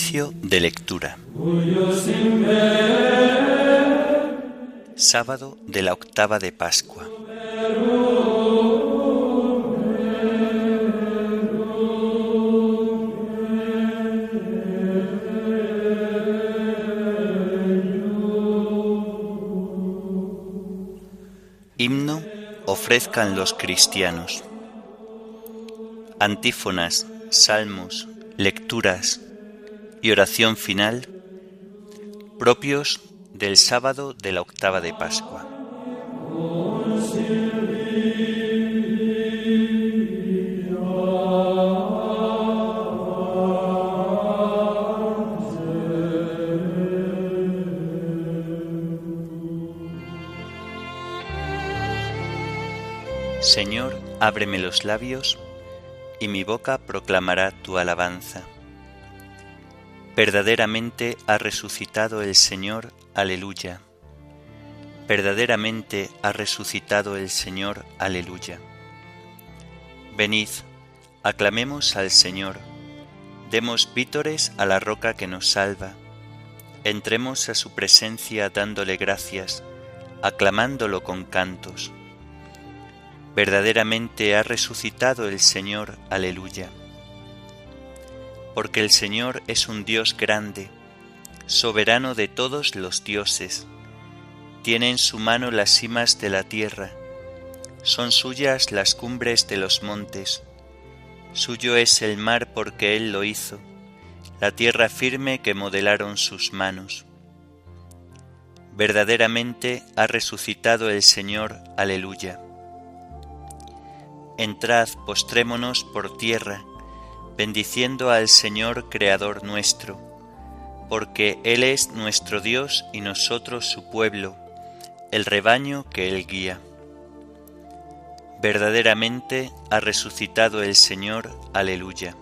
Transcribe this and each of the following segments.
De lectura. Sábado de la octava de Pascua. Himno ofrezcan los cristianos. Antífonas, salmos, lecturas y oración final propios del sábado de la octava de Pascua. Señor, ábreme los labios, y mi boca proclamará tu alabanza. Verdaderamente ha resucitado el Señor, aleluya. Verdaderamente ha resucitado el Señor, aleluya. Venid, aclamemos al Señor, demos vítores a la roca que nos salva, entremos a su presencia dándole gracias, aclamándolo con cantos. Verdaderamente ha resucitado el Señor, aleluya porque el Señor es un Dios grande, soberano de todos los dioses. Tiene en su mano las cimas de la tierra, son suyas las cumbres de los montes. Suyo es el mar porque Él lo hizo, la tierra firme que modelaron sus manos. Verdaderamente ha resucitado el Señor, aleluya. Entrad, postrémonos por tierra, bendiciendo al Señor Creador nuestro, porque Él es nuestro Dios y nosotros su pueblo, el rebaño que Él guía. Verdaderamente ha resucitado el Señor, aleluya.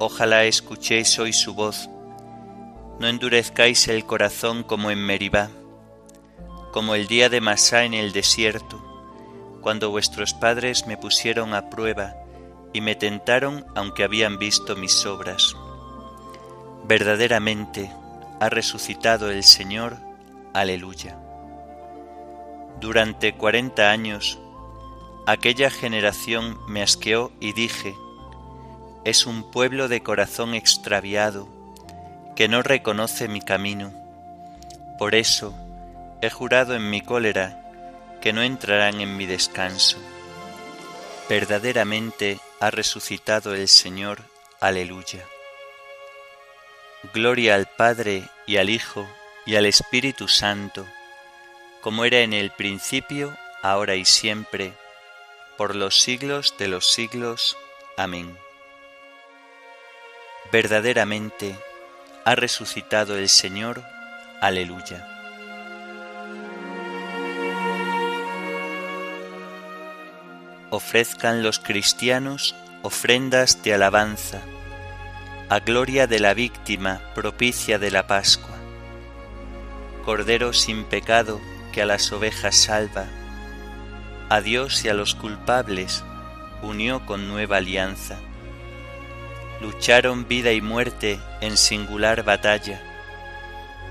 Ojalá escuchéis hoy su voz, no endurezcáis el corazón como en Meribá, como el día de Masá en el desierto, cuando vuestros padres me pusieron a prueba, y me tentaron aunque habían visto mis obras. Verdaderamente ha resucitado el Señor, aleluya. Durante cuarenta años aquella generación me asqueó y dije, es un pueblo de corazón extraviado, que no reconoce mi camino. Por eso he jurado en mi cólera que no entrarán en mi descanso. Verdaderamente ha resucitado el Señor. Aleluya. Gloria al Padre y al Hijo y al Espíritu Santo, como era en el principio, ahora y siempre, por los siglos de los siglos. Amén. Verdaderamente ha resucitado el Señor. Aleluya. Ofrezcan los cristianos ofrendas de alabanza, a gloria de la víctima propicia de la Pascua. Cordero sin pecado que a las ovejas salva, a Dios y a los culpables unió con nueva alianza. Lucharon vida y muerte en singular batalla,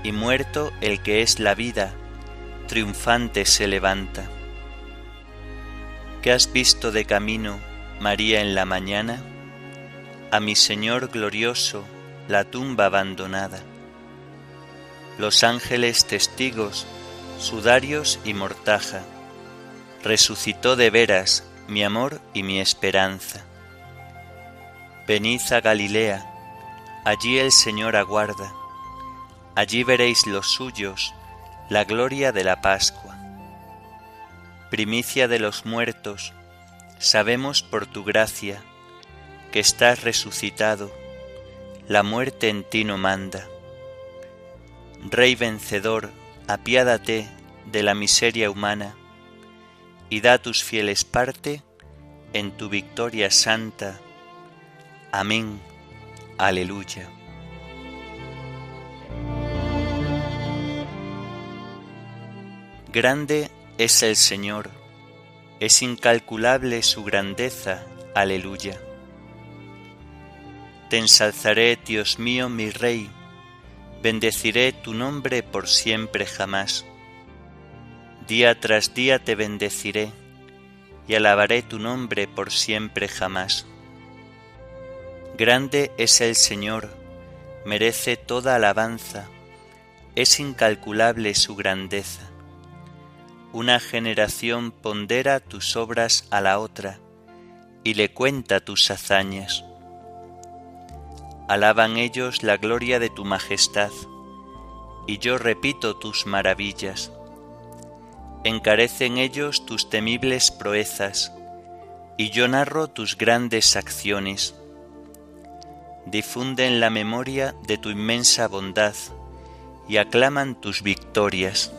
y muerto el que es la vida, triunfante se levanta ¿Qué has visto de camino, María, en la mañana? A mi Señor glorioso, la tumba abandonada. Los ángeles testigos, sudarios y mortaja, resucitó de veras mi amor y mi esperanza. Venid a Galilea, allí el Señor aguarda, allí veréis los suyos, la gloria de la Pascua primicia de los muertos, sabemos por tu gracia que estás resucitado, la muerte en ti no manda. Rey vencedor, apiádate de la miseria humana y da tus fieles parte en tu victoria santa. Amén. Aleluya. Grande es el Señor, es incalculable su grandeza, aleluya. Te ensalzaré, Dios mío, mi Rey, bendeciré tu nombre por siempre jamás. Día tras día te bendeciré y alabaré tu nombre por siempre jamás. Grande es el Señor, merece toda alabanza, es incalculable su grandeza. Una generación pondera tus obras a la otra y le cuenta tus hazañas. Alaban ellos la gloria de tu majestad, y yo repito tus maravillas. Encarecen ellos tus temibles proezas, y yo narro tus grandes acciones. Difunden la memoria de tu inmensa bondad, y aclaman tus victorias.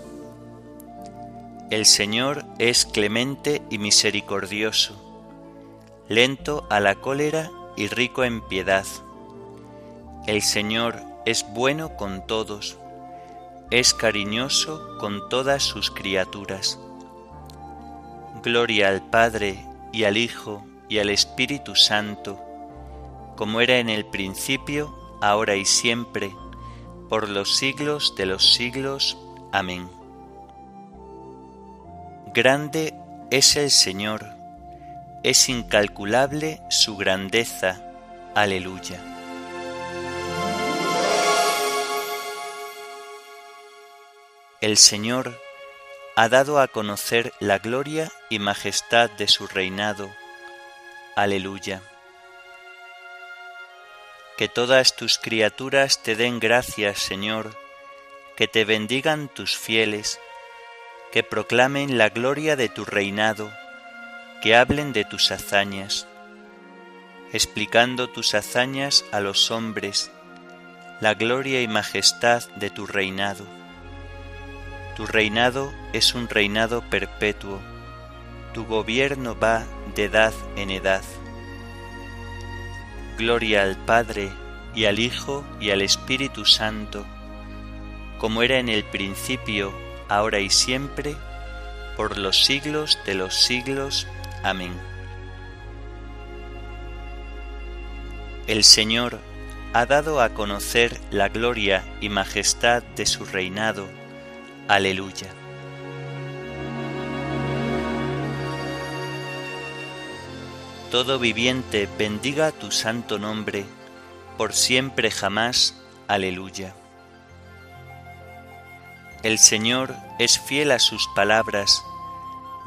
El Señor es clemente y misericordioso, lento a la cólera y rico en piedad. El Señor es bueno con todos, es cariñoso con todas sus criaturas. Gloria al Padre y al Hijo y al Espíritu Santo, como era en el principio, ahora y siempre, por los siglos de los siglos. Amén. Grande es el Señor, es incalculable su grandeza. Aleluya. El Señor ha dado a conocer la gloria y majestad de su reinado. Aleluya. Que todas tus criaturas te den gracias, Señor, que te bendigan tus fieles, que proclamen la gloria de tu reinado, que hablen de tus hazañas, explicando tus hazañas a los hombres, la gloria y majestad de tu reinado. Tu reinado es un reinado perpetuo, tu gobierno va de edad en edad. Gloria al Padre y al Hijo y al Espíritu Santo, como era en el principio, ahora y siempre, por los siglos de los siglos. Amén. El Señor ha dado a conocer la gloria y majestad de su reinado. Aleluya. Todo viviente bendiga tu santo nombre, por siempre jamás. Aleluya. El Señor es fiel a sus palabras,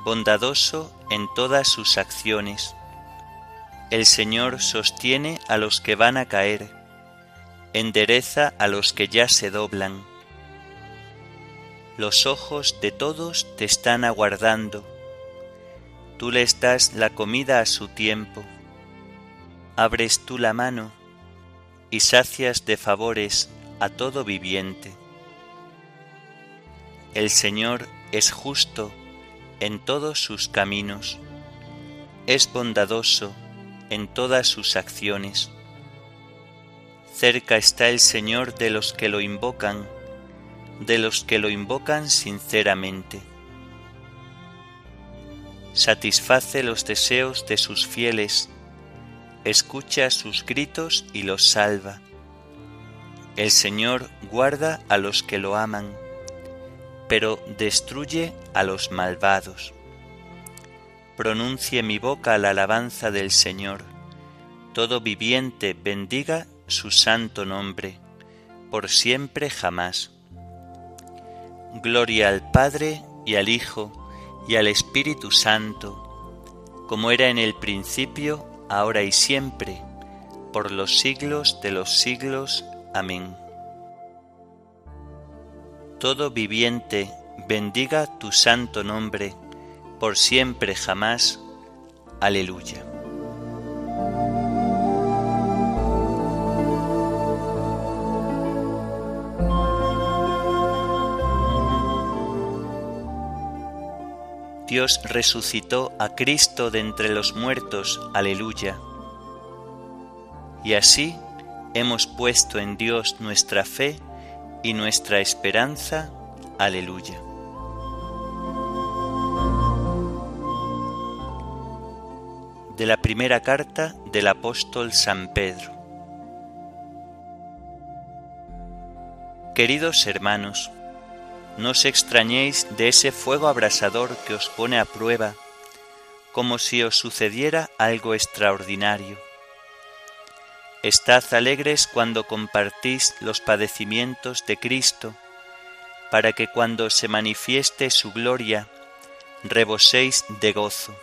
bondadoso en todas sus acciones. El Señor sostiene a los que van a caer, endereza a los que ya se doblan. Los ojos de todos te están aguardando. Tú les das la comida a su tiempo. Abres tú la mano y sacias de favores a todo viviente. El Señor es justo en todos sus caminos, es bondadoso en todas sus acciones. Cerca está el Señor de los que lo invocan, de los que lo invocan sinceramente. Satisface los deseos de sus fieles, escucha sus gritos y los salva. El Señor guarda a los que lo aman pero destruye a los malvados. Pronuncie mi boca la alabanza del Señor, todo viviente bendiga su santo nombre, por siempre jamás. Gloria al Padre y al Hijo y al Espíritu Santo, como era en el principio, ahora y siempre, por los siglos de los siglos. Amén todo viviente bendiga tu santo nombre, por siempre jamás. Aleluya. Dios resucitó a Cristo de entre los muertos. Aleluya. Y así hemos puesto en Dios nuestra fe y nuestra esperanza. Aleluya. De la primera carta del apóstol San Pedro. Queridos hermanos, no os extrañéis de ese fuego abrasador que os pone a prueba, como si os sucediera algo extraordinario Estad alegres cuando compartís los padecimientos de Cristo, para que cuando se manifieste su gloria, reboséis de gozo.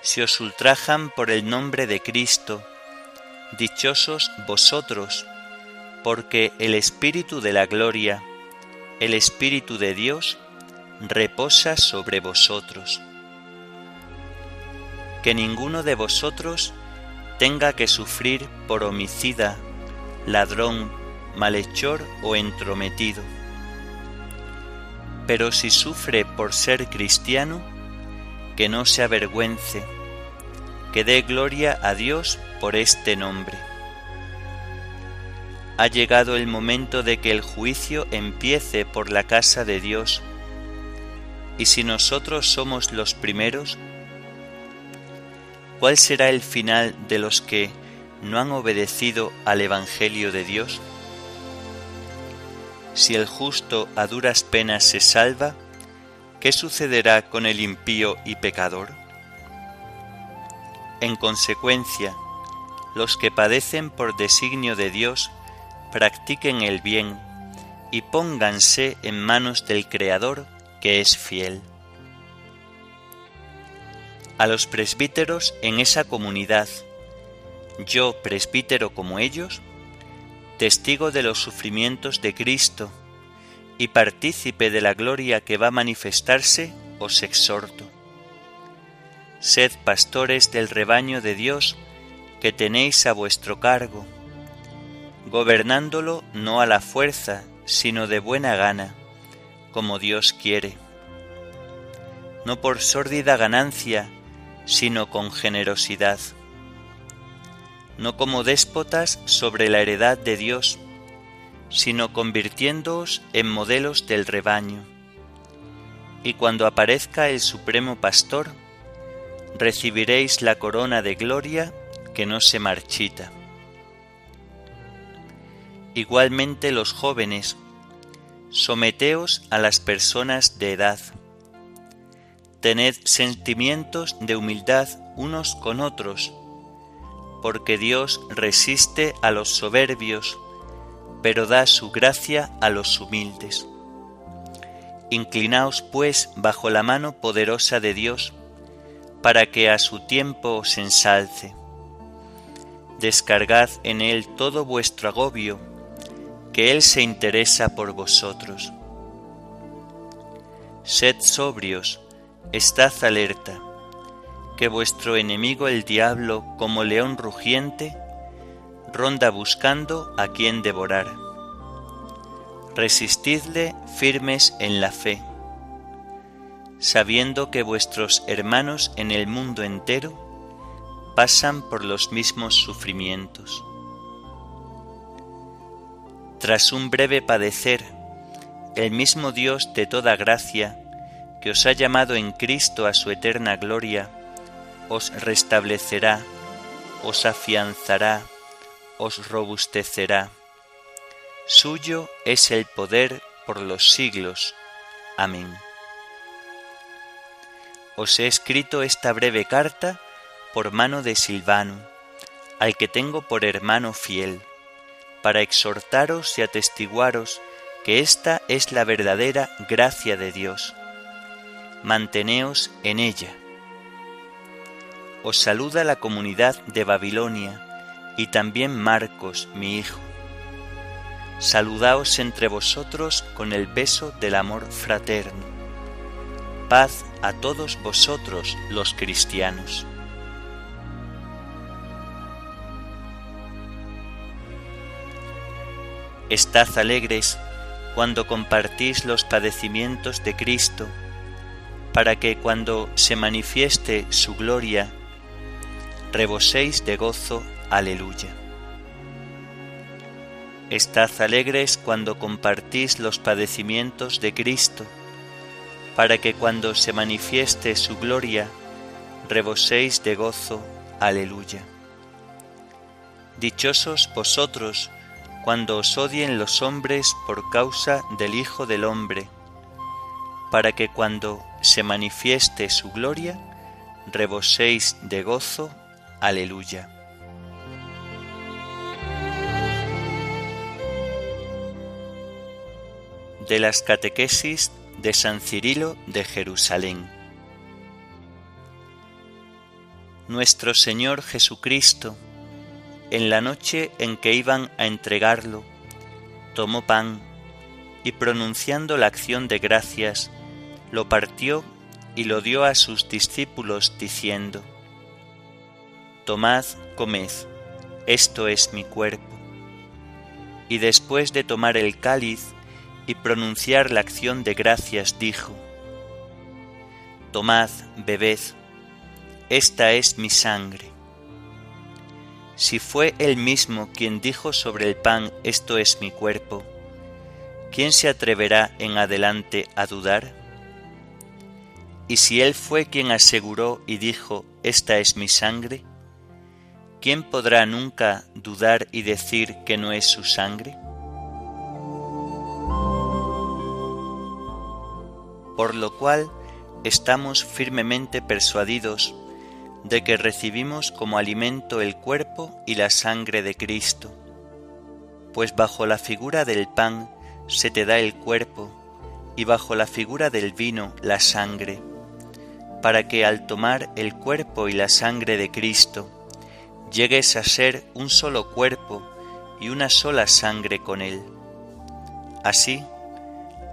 Si os ultrajan por el nombre de Cristo, dichosos vosotros, porque el Espíritu de la gloria, el Espíritu de Dios, reposa sobre vosotros. Que ninguno de vosotros tenga que sufrir por homicida, ladrón, malhechor o entrometido. Pero si sufre por ser cristiano, que no se avergüence, que dé gloria a Dios por este nombre. Ha llegado el momento de que el juicio empiece por la casa de Dios, y si nosotros somos los primeros, ¿cuál será el final de los que no han obedecido al Evangelio de Dios? Si el justo a duras penas se salva, ¿qué sucederá con el impío y pecador? En consecuencia, los que padecen por designio de Dios practiquen el bien y pónganse en manos del Creador que es fiel. A los presbíteros en esa comunidad, yo presbítero como ellos, testigo de los sufrimientos de Cristo y partícipe de la gloria que va a manifestarse, os exhorto. Sed pastores del rebaño de Dios que tenéis a vuestro cargo, gobernándolo no a la fuerza, sino de buena gana, como Dios quiere, no por sórdida ganancia, sino con generosidad, no como déspotas sobre la heredad de Dios, sino convirtiéndoos en modelos del rebaño. Y cuando aparezca el Supremo Pastor, recibiréis la corona de gloria que no se marchita. Igualmente los jóvenes, someteos a las personas de edad. Tened sentimientos de humildad unos con otros, porque Dios resiste a los soberbios, pero da su gracia a los humildes. Inclinaos pues bajo la mano poderosa de Dios, para que a su tiempo os ensalce. Descargad en él todo vuestro agobio, que él se interesa por vosotros. Sed sobrios, estad alerta, que vuestro enemigo el diablo, como león rugiente, ronda buscando a quien devorar. Resistidle firmes en la fe, sabiendo que vuestros hermanos en el mundo entero pasan por los mismos sufrimientos. Tras un breve padecer, el mismo Dios de toda gracia, que os ha llamado en Cristo a su eterna gloria, os restablecerá, os afianzará, os robustecerá. Suyo es el poder por los siglos. Amén. Os he escrito esta breve carta por mano de Silvano, al que tengo por hermano fiel, para exhortaros y atestiguaros que esta es la verdadera gracia de Dios. Manteneos en ella. Os saluda la comunidad de Babilonia y también Marcos, mi hijo. Saludaos entre vosotros con el beso del amor fraterno. Paz a todos vosotros los cristianos. Estad alegres cuando compartís los padecimientos de Cristo, para que cuando se manifieste su gloria, reboséis de gozo. Aleluya. Estad alegres cuando compartís los padecimientos de Cristo, para que cuando se manifieste su gloria, reboséis de gozo. Aleluya. Dichosos vosotros cuando os odien los hombres por causa del Hijo del Hombre, para que cuando se manifieste su gloria, reboséis de gozo. Aleluya. De las catequesis de San Cirilo de Jerusalén. Nuestro Señor Jesucristo, en la noche en que iban a entregarlo, tomó pan y pronunciando la acción de gracias, lo partió y lo dio a sus discípulos diciendo, Tomad, comed, esto es mi cuerpo. Y después de tomar el cáliz y pronunciar la acción de gracias, dijo, Tomad, bebed, esta es mi sangre. Si fue él mismo quien dijo sobre el pan, esto es mi cuerpo, ¿quién se atreverá en adelante a dudar? Y si Él fue quien aseguró y dijo, Esta es mi sangre, ¿quién podrá nunca dudar y decir que no es su sangre? Por lo cual estamos firmemente persuadidos de que recibimos como alimento el cuerpo y la sangre de Cristo, pues bajo la figura del pan se te da el cuerpo y bajo la figura del vino la sangre para que al tomar el cuerpo y la sangre de Cristo llegues a ser un solo cuerpo y una sola sangre con Él. Así,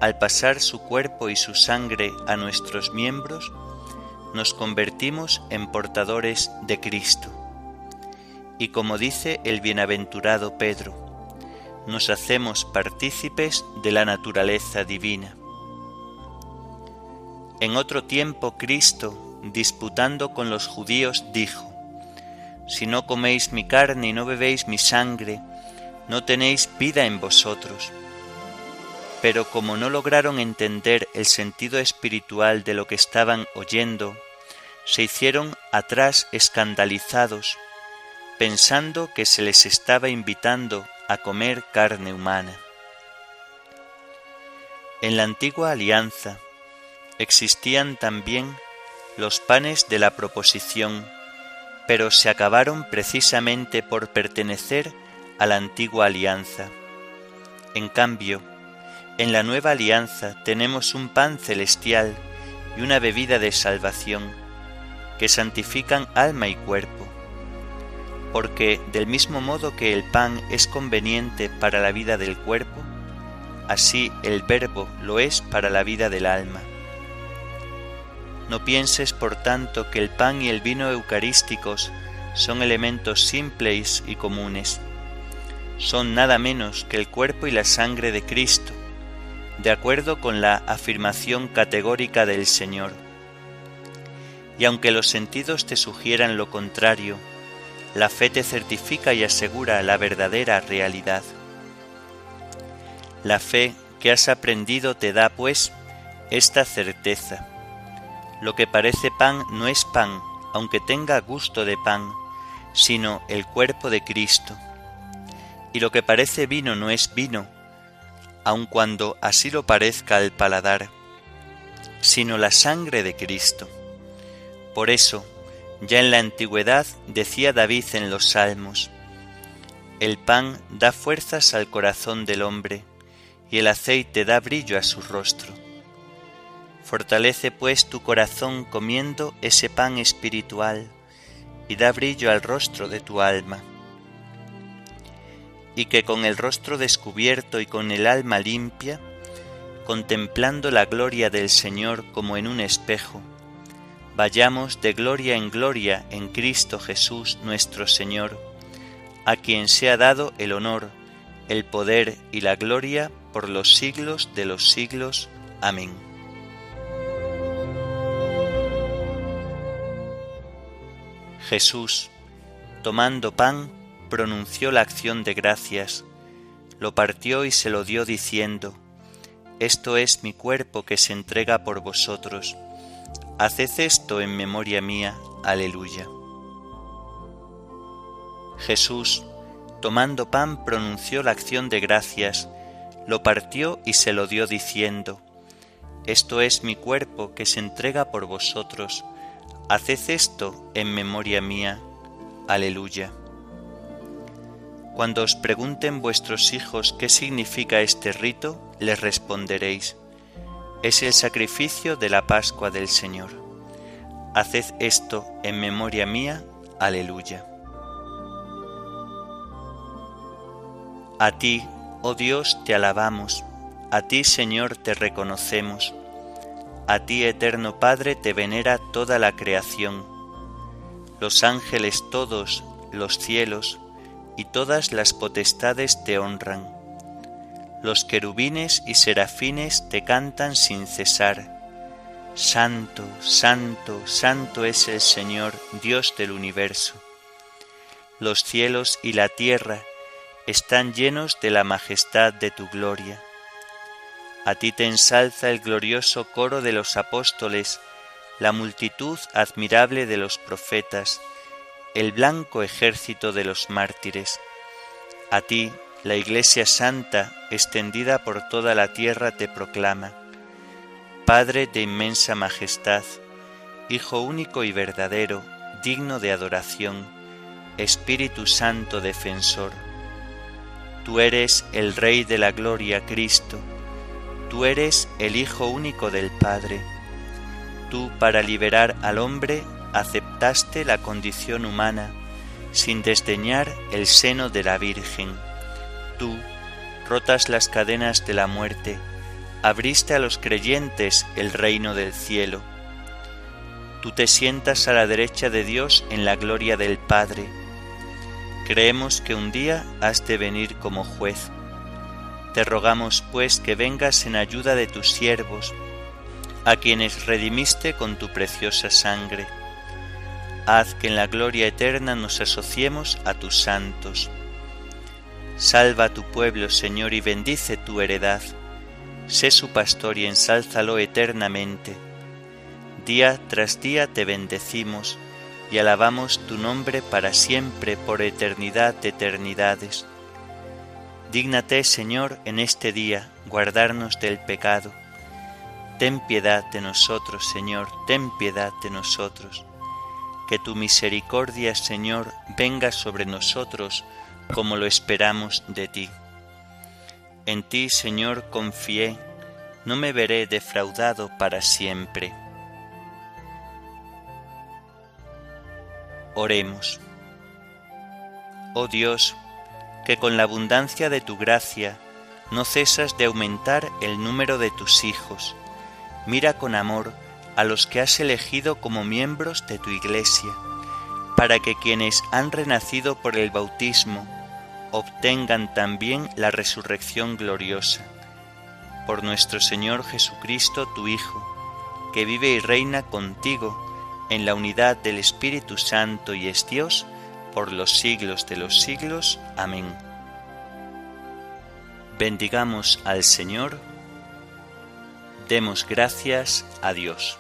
al pasar su cuerpo y su sangre a nuestros miembros, nos convertimos en portadores de Cristo. Y como dice el bienaventurado Pedro, nos hacemos partícipes de la naturaleza divina. En otro tiempo Cristo, disputando con los judíos, dijo, Si no coméis mi carne y no bebéis mi sangre, no tenéis vida en vosotros. Pero como no lograron entender el sentido espiritual de lo que estaban oyendo, se hicieron atrás escandalizados, pensando que se les estaba invitando a comer carne humana. En la antigua alianza, existían también los panes de la proposición, pero se acabaron precisamente por pertenecer a la antigua alianza. En cambio, en la nueva alianza tenemos un pan celestial y una bebida de salvación que santifican alma y cuerpo, porque del mismo modo que el pan es conveniente para la vida del cuerpo, así el verbo lo es para la vida del alma. No pienses, por tanto, que el pan y el vino eucarísticos son elementos simples y comunes. Son nada menos que el cuerpo y la sangre de Cristo, de acuerdo con la afirmación categórica del Señor. Y aunque los sentidos te sugieran lo contrario, la fe te certifica y asegura la verdadera realidad. La fe que has aprendido te da, pues, esta certeza lo que parece pan no es pan, aunque tenga gusto de pan, sino el cuerpo de Cristo. Y lo que parece vino no es vino, aun cuando así lo parezca al paladar, sino la sangre de Cristo. Por eso, ya en la antigüedad decía David en los Salmos, El pan da fuerzas al corazón del hombre, y el aceite da brillo a su rostro. Fortalece pues tu corazón comiendo ese pan espiritual y da brillo al rostro de tu alma. Y que con el rostro descubierto y con el alma limpia, contemplando la gloria del Señor como en un espejo, vayamos de gloria en gloria en Cristo Jesús nuestro Señor, a quien se ha dado el honor, el poder y la gloria por los siglos de los siglos. Amén. Jesús, tomando pan, pronunció la acción de gracias, lo partió y se lo dio diciendo, Esto es mi cuerpo que se entrega por vosotros. Haced esto en memoria mía. Aleluya. Jesús, tomando pan pronunció la acción de gracias, lo partió y se lo dio diciendo, Esto es mi cuerpo que se entrega por vosotros, haced esto en memoria mía. Aleluya. Cuando os pregunten vuestros hijos qué significa este rito, les responderéis, es el sacrificio de la Pascua del Señor. Haced esto en memoria mía. Aleluya. A ti, oh Dios, te alabamos, a ti, Señor, te reconocemos, a ti, eterno Padre, te venera toda la creación, los ángeles todos, los cielos, y todas las potestades te honran. Los querubines y serafines te cantan sin cesar. Santo, santo, santo es el Señor, Dios del universo. Los cielos y la tierra están llenos de la majestad de tu gloria. A ti te ensalza el glorioso coro de los apóstoles, la multitud admirable de los profetas, el blanco ejército de los mártires. A ti, la Iglesia Santa, extendida por toda la tierra, te proclama. Padre de inmensa majestad, Hijo único y verdadero, digno de adoración, Espíritu Santo defensor. Tú eres el Rey de la Gloria, Cristo. Tú eres el Hijo único del Padre. Tú, para liberar al hombre, aceptaste la condición humana sin desdeñar el seno de la Virgen. Tú, rotas las cadenas de la muerte, abriste a los creyentes el reino del cielo. Tú te sientas a la derecha de Dios en la gloria del Padre. Creemos que un día has de venir como juez. Te rogamos pues que vengas en ayuda de tus siervos, a quienes redimiste con tu preciosa sangre haz que en la gloria eterna nos asociemos a tus santos. Salva a tu pueblo, Señor, y bendice tu heredad. Sé su pastor y ensálzalo eternamente. Día tras día te bendecimos y alabamos tu nombre para siempre, por eternidad de eternidades. Dígnate, Señor, en este día guardarnos del pecado. Ten piedad de nosotros, Señor, ten piedad de nosotros que tu misericordia, Señor, venga sobre nosotros como lo esperamos de ti. En ti, Señor, confié, no me veré defraudado para siempre. Oremos. Oh Dios, que con la abundancia de tu gracia no cesas de aumentar el número de tus hijos, mira con amor a los que has elegido como miembros de tu Iglesia, para que quienes han renacido por el bautismo obtengan también la resurrección gloriosa. Por nuestro Señor Jesucristo, tu Hijo, que vive y reina contigo en la unidad del Espíritu Santo y es Dios, por los siglos de los siglos. Amén. Bendigamos al Señor, demos gracias a Dios.